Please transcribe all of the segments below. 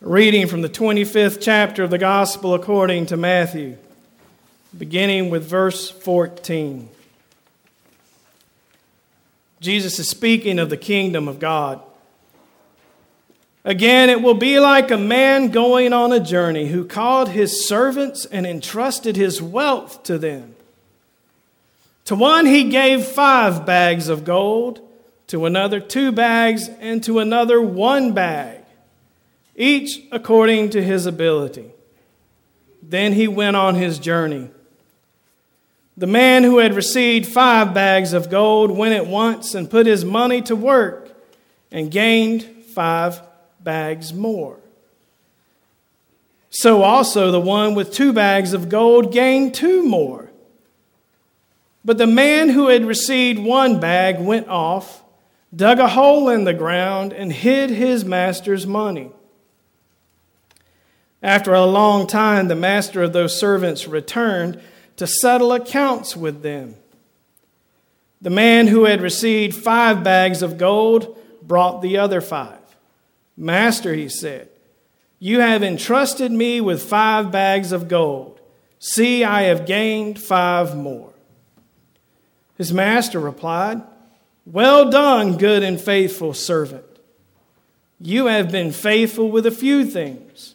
reading from the 25th chapter of the Gospel according to Matthew, beginning with verse 14. Jesus is speaking of the kingdom of God. Again, it will be like a man going on a journey who called his servants and entrusted his wealth to them. To one he gave five bags of gold, to another two bags, and to another one bag each according to his ability. Then he went on his journey. The man who had received five bags of gold went at once and put his money to work and gained five bags more. So also the one with two bags of gold gained two more. But the man who had received one bag went off, dug a hole in the ground, and hid his master's money. After a long time, the master of those servants returned to settle accounts with them. The man who had received five bags of gold brought the other five. Master, he said, you have entrusted me with five bags of gold. See, I have gained five more. His master replied, Well done, good and faithful servant. You have been faithful with a few things.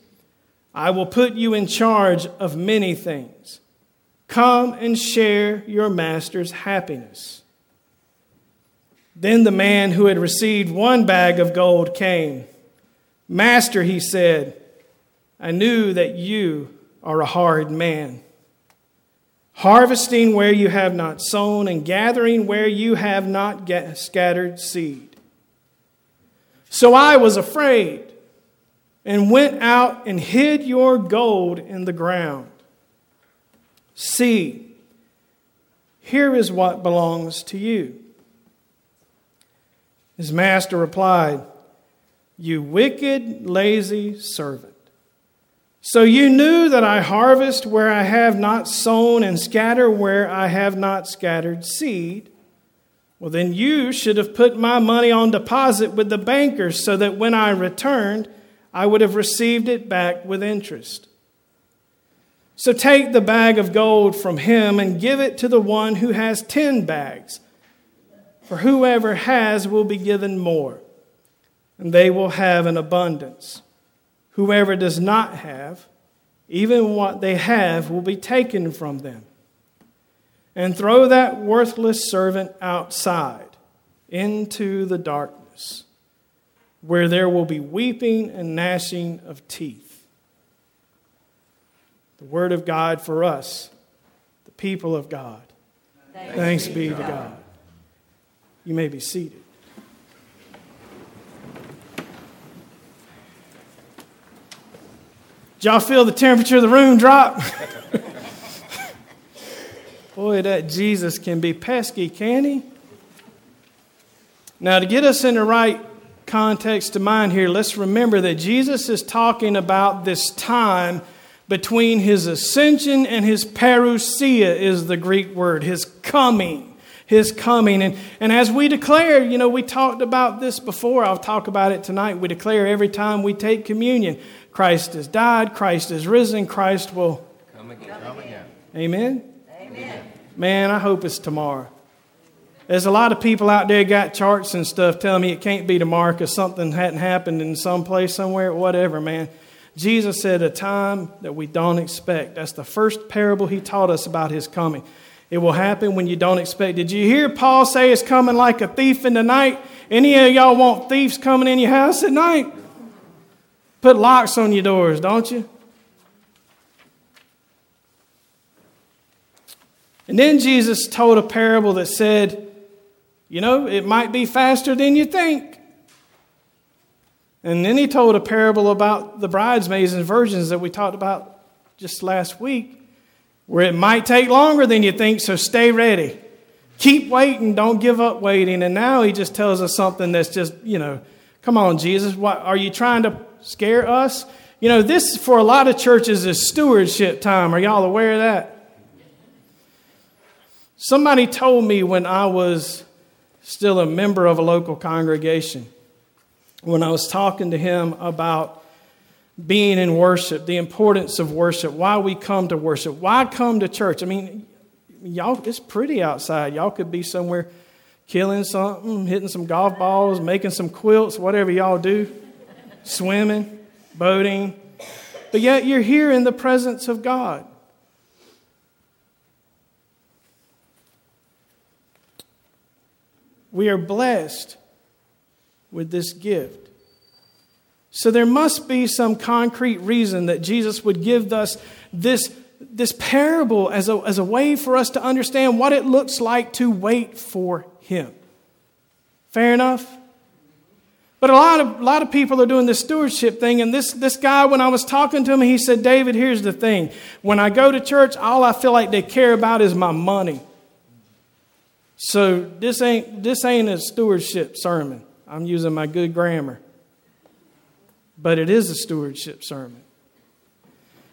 I will put you in charge of many things. Come and share your master's happiness. Then the man who had received one bag of gold came. Master, he said, I knew that you are a hard man, harvesting where you have not sown and gathering where you have not scattered seed. So I was afraid and went out and hid your gold in the ground. See, here is what belongs to you. His master replied, You wicked, lazy servant. So you knew that I harvest where I have not sown and scatter where I have not scattered seed. Well, then you should have put my money on deposit with the bankers so that when I returned, I would have received it back with interest. So take the bag of gold from him and give it to the one who has ten bags. For whoever has will be given more, and they will have an abundance. Whoever does not have, even what they have will be taken from them. And throw that worthless servant outside into the darkness where there will be weeping and gnashing of teeth. The word of God for us, the people of God. Thanks, Thanks be to God. God. You may be seated. Did y'all feel the temperature of the room drop? Boy, that Jesus can be pesky, can he? Now, to get us in the right context to mind here, let's remember that Jesus is talking about this time between his ascension and his parousia, is the Greek word, his coming. His coming. And, and as we declare, you know, we talked about this before. I'll talk about it tonight. We declare every time we take communion Christ has died, Christ has risen, Christ will come again. Come again. Amen? Amen. Man, I hope it's tomorrow. There's a lot of people out there got charts and stuff telling me it can't be tomorrow because something hadn't happened in some place somewhere, whatever, man. Jesus said a time that we don't expect. That's the first parable he taught us about his coming. It will happen when you don't expect. Did you hear Paul say it's coming like a thief in the night? Any of y'all want thieves coming in your house at night? Put locks on your doors, don't you? And then Jesus told a parable that said, you know, it might be faster than you think. And then he told a parable about the bridesmaids and virgins that we talked about just last week, where it might take longer than you think, so stay ready. Keep waiting, don't give up waiting. And now he just tells us something that's just, you know, come on, Jesus, what are you trying to scare us? You know, this for a lot of churches is stewardship time. Are y'all aware of that? Somebody told me when I was still a member of a local congregation, when I was talking to him about being in worship, the importance of worship, why we come to worship, why come to church. I mean, y'all, it's pretty outside. Y'all could be somewhere killing something, hitting some golf balls, making some quilts, whatever y'all do, swimming, boating. But yet you're here in the presence of God. We are blessed with this gift. So there must be some concrete reason that Jesus would give us this, this parable as a, as a way for us to understand what it looks like to wait for Him. Fair enough? But a lot of, a lot of people are doing this stewardship thing. And this, this guy, when I was talking to him, he said, David, here's the thing. When I go to church, all I feel like they care about is my money. So this ain't, this ain't a stewardship sermon. I'm using my good grammar. But it is a stewardship sermon.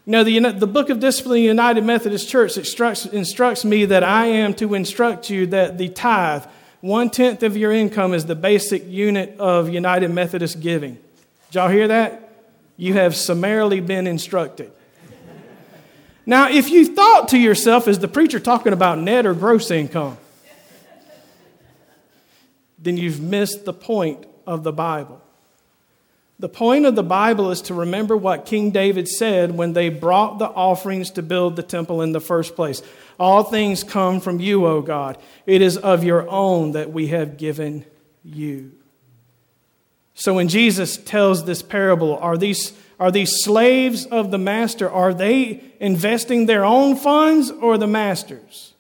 You know, the, the book of discipline United Methodist Church instructs, instructs me that I am to instruct you that the tithe, one tenth of your income, is the basic unit of United Methodist giving. Did y'all hear that? You have summarily been instructed. Now, if you thought to yourself, is the preacher talking about net or gross income? Then you've missed the point of the Bible. The point of the Bible is to remember what King David said when they brought the offerings to build the temple in the first place. All things come from you, O God. It is of your own that we have given you. So when Jesus tells this parable, are these, are these slaves of the master? Are they investing their own funds or the master's?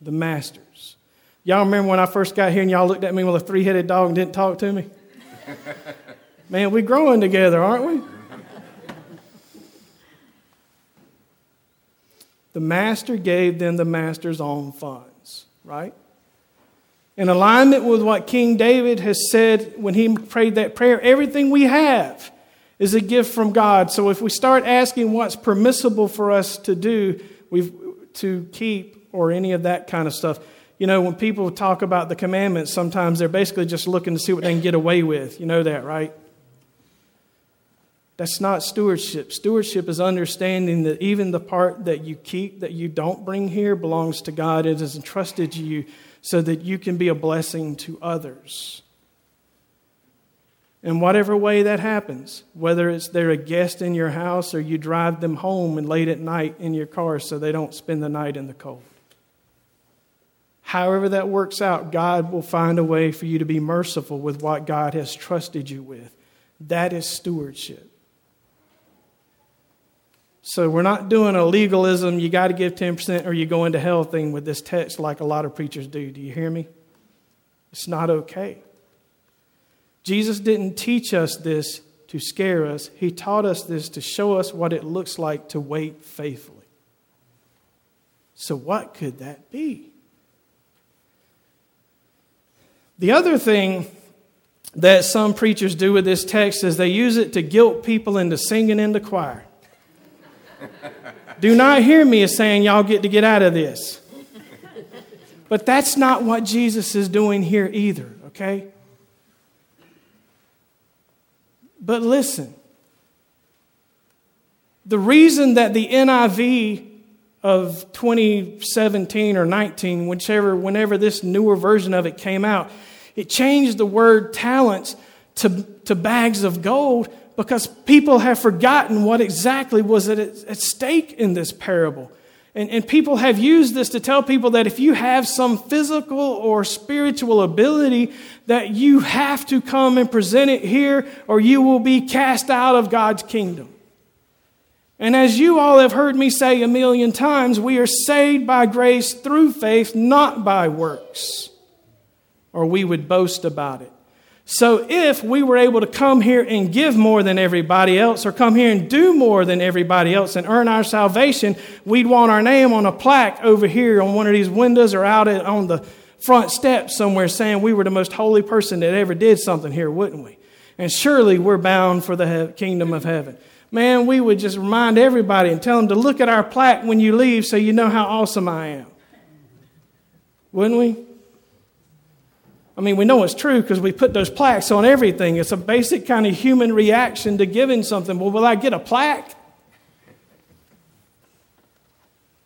The master. Y'all remember when I first got here and y'all looked at me with a three headed dog and didn't talk to me? Man, we're growing together, aren't we? the master gave them the master's own funds, right? In alignment with what King David has said when he prayed that prayer, everything we have is a gift from God. So if we start asking what's permissible for us to do, we've to keep or any of that kind of stuff, you know, when people talk about the commandments, sometimes they're basically just looking to see what they can get away with. You know that, right? That's not stewardship. Stewardship is understanding that even the part that you keep, that you don't bring here, belongs to God. It is entrusted to you so that you can be a blessing to others. In whatever way that happens, whether it's they're a guest in your house or you drive them home and late at night in your car so they don't spend the night in the cold. However, that works out, God will find a way for you to be merciful with what God has trusted you with. That is stewardship. So, we're not doing a legalism, you got to give 10% or you go into hell thing with this text like a lot of preachers do. Do you hear me? It's not okay. Jesus didn't teach us this to scare us, He taught us this to show us what it looks like to wait faithfully. So, what could that be? The other thing that some preachers do with this text is they use it to guilt people into singing in the choir. do not hear me as saying y'all get to get out of this. But that's not what Jesus is doing here either, okay? But listen, the reason that the NIV of 2017 or 19, whichever, whenever this newer version of it came out, it changed the word talents to, to bags of gold because people have forgotten what exactly was at, at stake in this parable. And, and people have used this to tell people that if you have some physical or spiritual ability, that you have to come and present it here or you will be cast out of God's kingdom. And as you all have heard me say a million times, we are saved by grace through faith, not by works or we would boast about it. So if we were able to come here and give more than everybody else, or come here and do more than everybody else and earn our salvation, we'd want our name on a plaque over here on one of these windows or out on the front steps somewhere saying we were the most holy person that ever did something here, wouldn't we? And surely we're bound for the kingdom of heaven. Man, we would just remind everybody and tell them to look at our plaque when you leave so you know how awesome I am. Wouldn't we? I mean, we know it's true because we put those plaques on everything. It's a basic kind of human reaction to giving something. Well, will I get a plaque?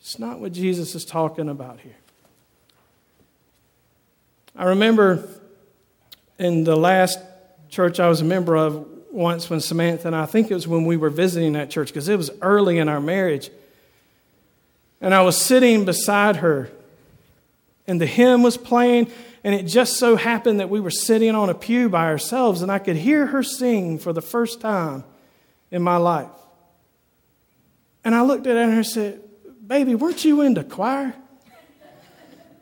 It's not what Jesus is talking about here. I remember in the last church I was a member of once when Samantha and I, I think it was when we were visiting that church because it was early in our marriage. And I was sitting beside her, and the hymn was playing, and it just so happened that we were sitting on a pew by ourselves, and I could hear her sing for the first time in my life. And I looked at her and I said, Baby, weren't you into choir?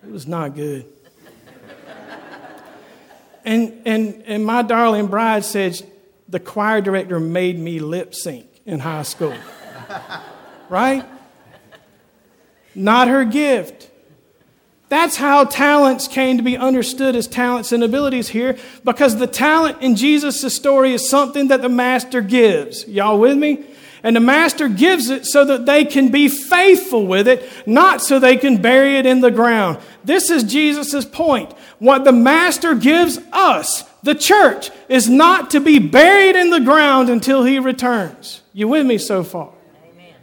It was not good. and, and, and my darling bride said, The choir director made me lip sync in high school. right? Not her gift. That's how talents came to be understood as talents and abilities here, because the talent in Jesus' story is something that the master gives. Y'all with me? And the master gives it so that they can be faithful with it, not so they can bury it in the ground. This is Jesus' point. What the master gives us, the church, is not to be buried in the ground until he returns. You with me so far? Amen.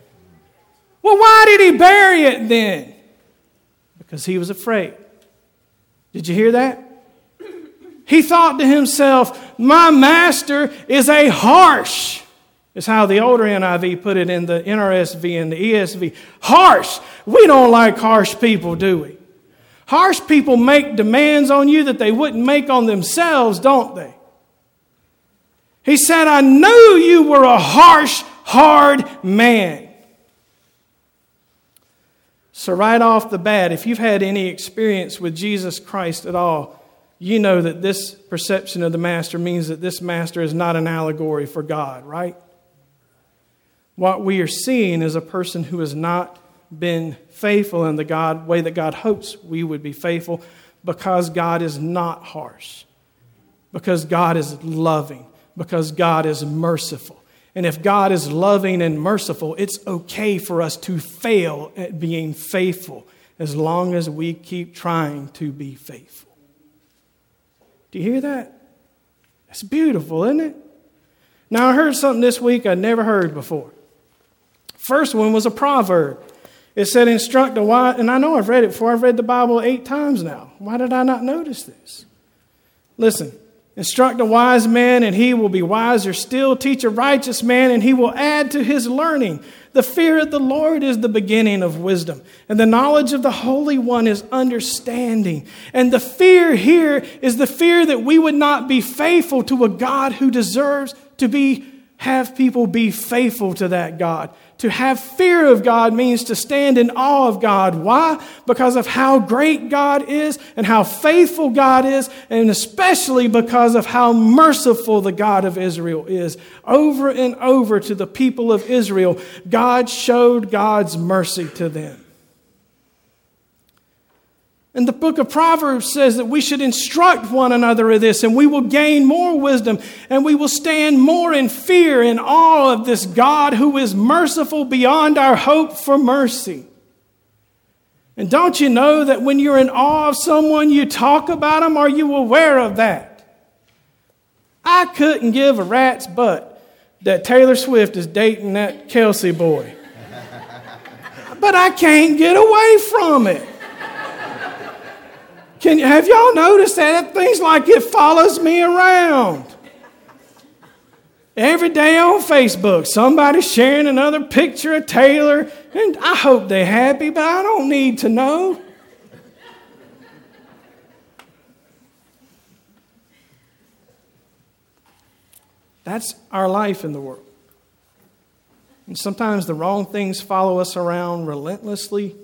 Well, why did he bury it then? Because he was afraid. Did you hear that? He thought to himself, My master is a harsh, is how the older NIV put it in the NRSV and the ESV. Harsh. We don't like harsh people, do we? Harsh people make demands on you that they wouldn't make on themselves, don't they? He said, I knew you were a harsh, hard man. So, right off the bat, if you've had any experience with Jesus Christ at all, you know that this perception of the master means that this master is not an allegory for God, right? What we are seeing is a person who has not been faithful in the God way that God hopes we would be faithful because God is not harsh, because God is loving, because God is merciful. And if God is loving and merciful, it's okay for us to fail at being faithful as long as we keep trying to be faithful. Do you hear that? It's beautiful, isn't it? Now, I heard something this week I never heard before. First one was a proverb. It said, instruct a wise, and I know I've read it before. I've read the Bible eight times now. Why did I not notice this? Listen, Instruct a wise man, and he will be wiser still. Teach a righteous man, and he will add to his learning. The fear of the Lord is the beginning of wisdom, and the knowledge of the Holy One is understanding. And the fear here is the fear that we would not be faithful to a God who deserves to be have people be faithful to that God. To have fear of God means to stand in awe of God. Why? Because of how great God is and how faithful God is, and especially because of how merciful the God of Israel is. Over and over to the people of Israel, God showed God's mercy to them. And the book of Proverbs says that we should instruct one another of this, and we will gain more wisdom, and we will stand more in fear and awe of this God who is merciful beyond our hope for mercy. And don't you know that when you're in awe of someone, you talk about them? Are you aware of that? I couldn't give a rat's butt that Taylor Swift is dating that Kelce boy. but I can't get away from it. Can, have y'all noticed that? Things like it follows me around. Every day on Facebook, somebody's sharing another picture of Taylor, and I hope they're happy, but I don't need to know. That's our life in the world. And sometimes the wrong things follow us around relentlessly.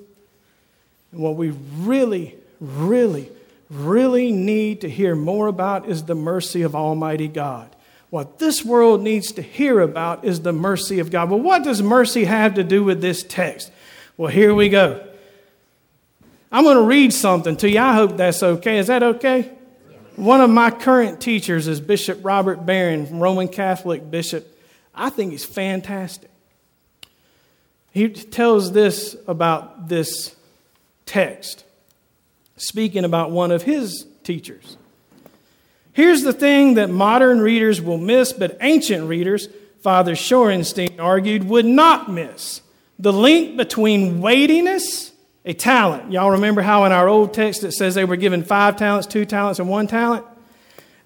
And what we really really really need to hear more about is the mercy of Almighty God. What this world needs to hear about is the mercy of God. Well, what does mercy have to do with this text? Well, here we go. I'm going to read something to you. I hope that's okay. Is that okay? One of my current teachers is Bishop Robert Barron, Roman Catholic bishop. I think he's fantastic. He tells this about this text, speaking about one of his teachers. Here's the thing that modern readers will miss, but ancient readers, Father Shorenstein argued, would not miss the link between weightiness, a talent. Y'all remember how in our old text it says they were given five talents, two talents, and one talent?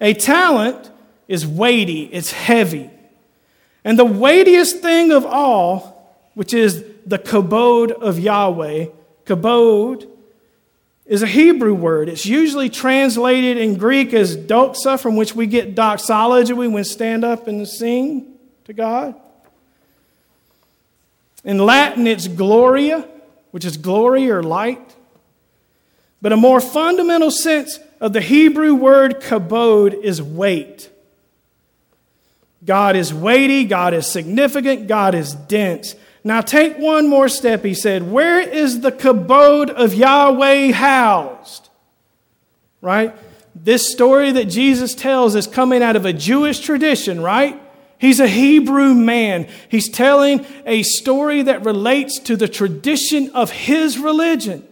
A talent is weighty, it's heavy. And the weightiest thing of all, which is the kabod of Yahweh, kabod is a Hebrew word. It's usually translated in Greek as doxa, from which we get doxology. When we stand up and sing to God. In Latin, it's gloria, which is glory or light. But a more fundamental sense of the Hebrew word kabod is weight. God is weighty, God is significant, God is dense. Now take one more step, he said. Where is the kabod of Yahweh housed? Right? This story that Jesus tells is coming out of a Jewish tradition, right? He's a Hebrew man. He's telling a story that relates to the tradition of his religion.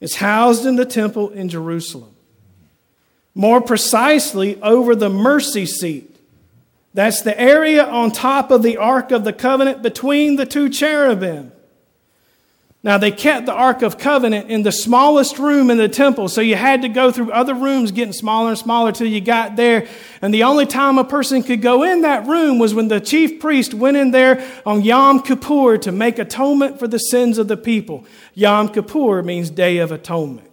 It's housed in the temple in Jerusalem. More precisely, over the mercy seat that's the area on top of the Ark of the Covenant between the two cherubim. Now, they kept the Ark of Covenant in the smallest room in the temple, so you had to go through other rooms getting smaller and smaller till you got there. And the only time a person could go in that room was when the chief priest went in there on Yom Kippur to make atonement for the sins of the people. Yom Kippur means Day of Atonement.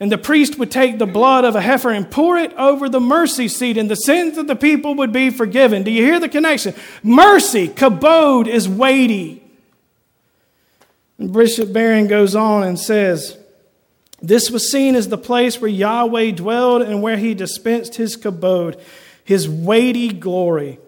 And the priest would take the blood of a heifer and pour it over the mercy seat, and the sins of the people would be forgiven. Do you hear the connection? Mercy, kabod, is weighty. And Bishop Barron goes on and says, This was seen as the place where Yahweh dwelled and where he dispensed his kabod, his weighty glory.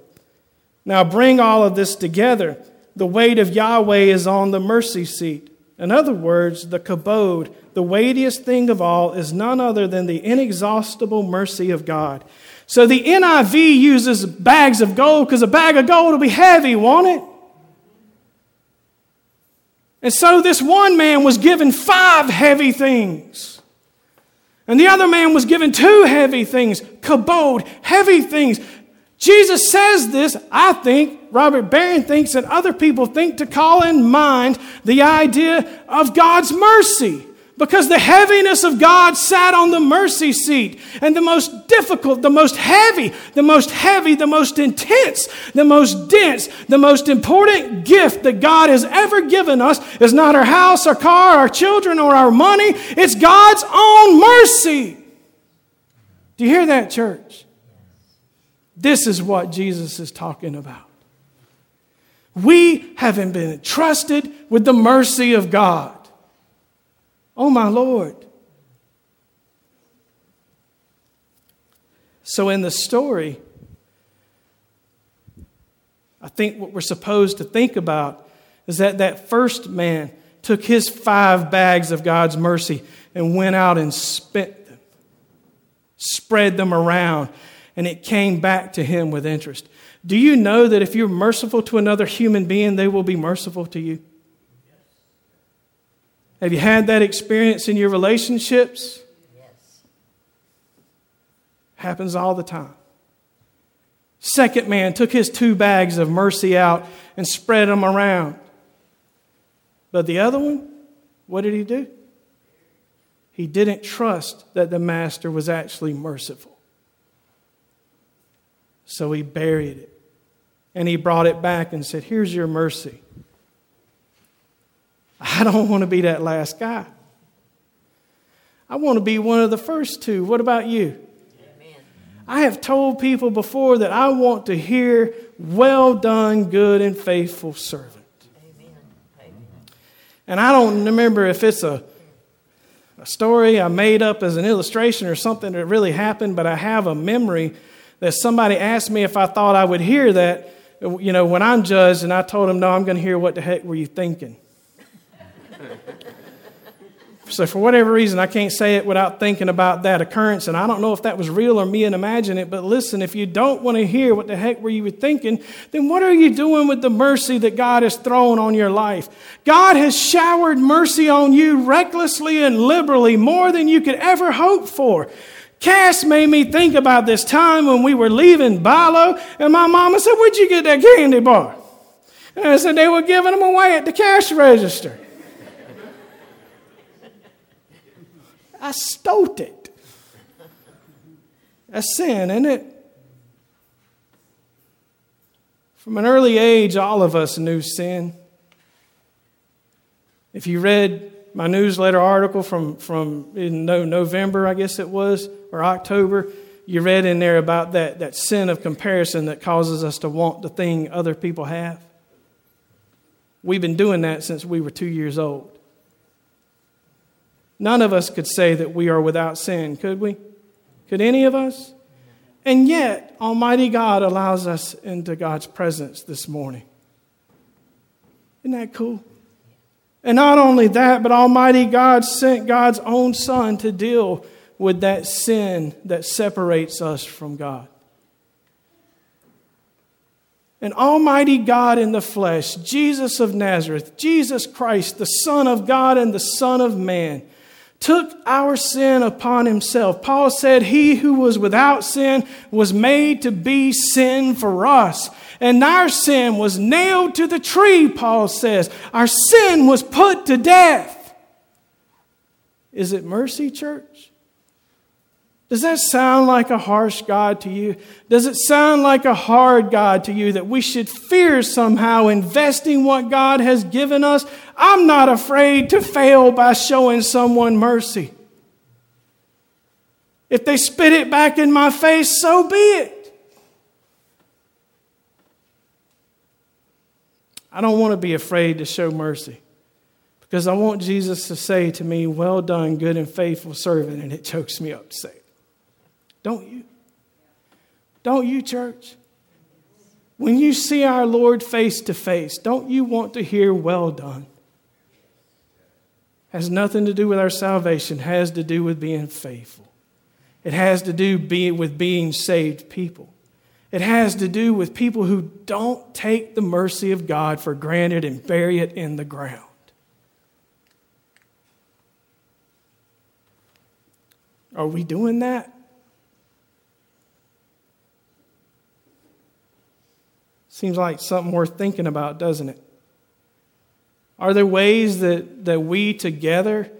Now bring all of this together. The weight of Yahweh is on the mercy seat. In other words, the kabod, the weightiest thing of all, is none other than the inexhaustible mercy of God. So the NIV uses bags of gold because a bag of gold will be heavy, won't it? And so this one man was given five heavy things. And the other man was given two heavy things, kabod, heavy things. Jesus says this, I think, Robert Barron thinks, and other people think to call in mind the idea of God's mercy. Because the heaviness of God sat on the mercy seat. And the most difficult, the most heavy, the most heavy, the most intense, the most dense, the most important gift that God has ever given us is not our house, our car, our children, or our money. It's God's own mercy. Do you hear that, church? This is what Jesus is talking about. We haven't been entrusted with the mercy of God. Oh, my Lord. So, in the story, I think what we're supposed to think about is that that first man took his five bags of God's mercy and went out and spent them, spread them around, and it came back to him with interest. Do you know that if you're merciful to another human being, they will be merciful to you? Have you had that experience in your relationships? Yes. Happens all the time. Second man took his two bags of mercy out and spread them around. But the other one, what did he do? He didn't trust that the master was actually merciful. So he buried it. And he brought it back and said, Here's your mercy. I don't want to be that last guy. I want to be one of the first two. What about you? Amen. I have told people before that I want to hear, Well done, good and faithful servant. Amen. And I don't remember if it's a, a story I made up as an illustration or something that really happened, but I have a memory that somebody asked me if I thought I would hear that, you know, when I'm judged, and I told them, no, I'm going to hear what the heck were you thinking? So, for whatever reason, I can't say it without thinking about that occurrence. And I don't know if that was real or me and imagine it. But listen, if you don't want to hear what the heck were you thinking, then what are you doing with the mercy that God has thrown on your life? God has showered mercy on you recklessly and liberally, more than you could ever hope for. Cass made me think about this time when we were leaving BI-LO, and my mama said, Where'd you get that candy bar? And I said, They were giving them away at the cash register. I stole it. That's sin, isn't it? From an early age, all of us knew sin. If you read my newsletter article from, from in November, I guess it was, or October, you read in there about that, that sin of comparison that causes us to want the thing other people have. We've been doing that since we were two years old. None of us could say that we are without sin, could we? Could any of us? And yet, Almighty God allows us into God's presence this morning. Isn't that cool? And not only that, but Almighty God sent God's own Son to deal with that sin that separates us from God. And Almighty God in the flesh, Jesus of Nazareth, Jesus Christ, the Son of God and the Son of Man, took our sin upon himself. Paul said, He who was without sin was made to be sin for us. And our sin was nailed to the tree, Paul says. Our sin was put to death. Is it mercy, church? Does that sound like a harsh God to you? Does it sound like a hard God to you that we should fear somehow investing what God has given us? I'm not afraid to fail by showing someone mercy. If they spit it back in my face, so be it. I don't want to be afraid to show mercy because I want Jesus to say to me, Well done, good and faithful servant, and it chokes me up to say it. Don't you? Don't you, church? When you see our Lord face to face, don't you want to hear, Well done? Has nothing to do with our salvation, has to do with being faithful. It has to do with being saved people. It has to do with people who don't take the mercy of God for granted and bury it in the ground. Are we doing that? Seems like something worth thinking about, doesn't it? Are there ways that, that we together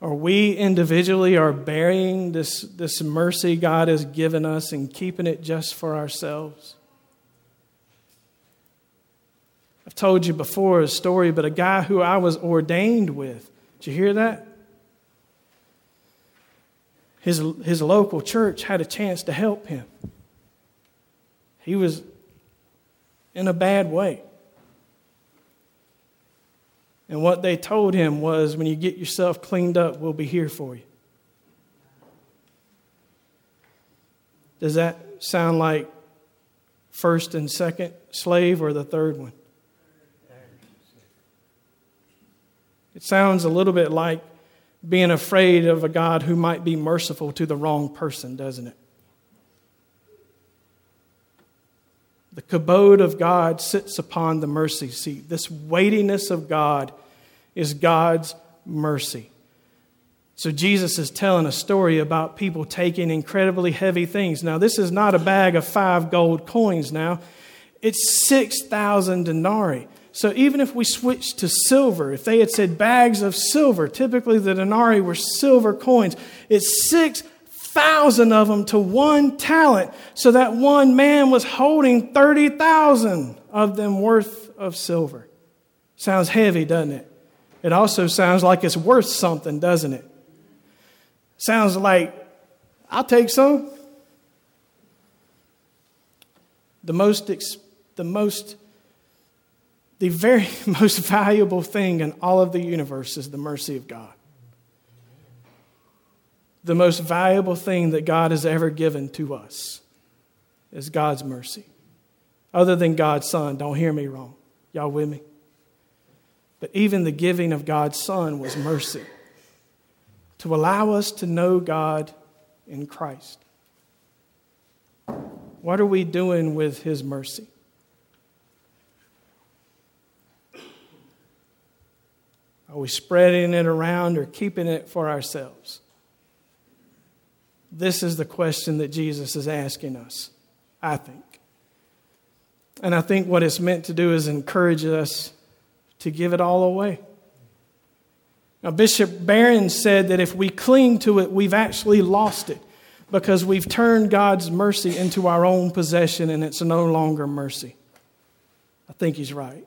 or we individually are burying this, this mercy God has given us and keeping it just for ourselves? I've told you before a story, but a guy who I was ordained with, did you hear that? His, his local church had a chance to help him. He was in a bad way. And what they told him was when you get yourself cleaned up, we'll be here for you. Does that sound like first and second slave or the third one? It sounds a little bit like being afraid of a God who might be merciful to the wrong person, doesn't it? The kabod of God sits upon the mercy seat. This weightiness of God is God's mercy. So Jesus is telling a story about people taking incredibly heavy things. Now, this is not a bag of five gold coins now, it's 6,000 denarii. So even if we switch to silver, if they had said bags of silver, typically the denarii were silver coins, it's six thousand of them to one talent. So that one man was holding 30,000 of them worth of silver. Sounds heavy, doesn't it? It also sounds like it's worth something, doesn't it? Sounds like, I'll take some. The most, the most the very most valuable thing in all of the universe is the mercy of God. The most valuable thing that God has ever given to us is God's mercy. Other than God's Son, don't hear me wrong. Y'all with me? But even the giving of God's Son was mercy to allow us to know God in Christ. What are we doing with His mercy? Are we spreading it around or keeping it for ourselves? This is the question that Jesus is asking us, I think. And I think what it's meant to do is encourage us to give it all away. Now, Bishop Barron said that if we cling to it, we've actually lost it because we've turned God's mercy into our own possession and it's no longer mercy. I think he's right.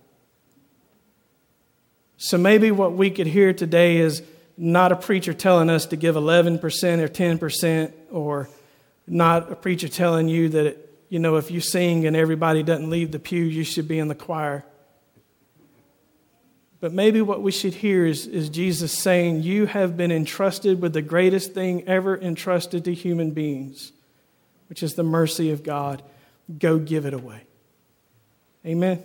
So maybe what we could hear today is not a preacher telling us to give 11% or 10%, or not a preacher telling you that, you know, if you sing and everybody doesn't leave the pew, you should be in the choir. But maybe what we should hear is, is Jesus saying, You have been entrusted with the greatest thing ever entrusted to human beings, which is the mercy of God. Go give it away. Amen.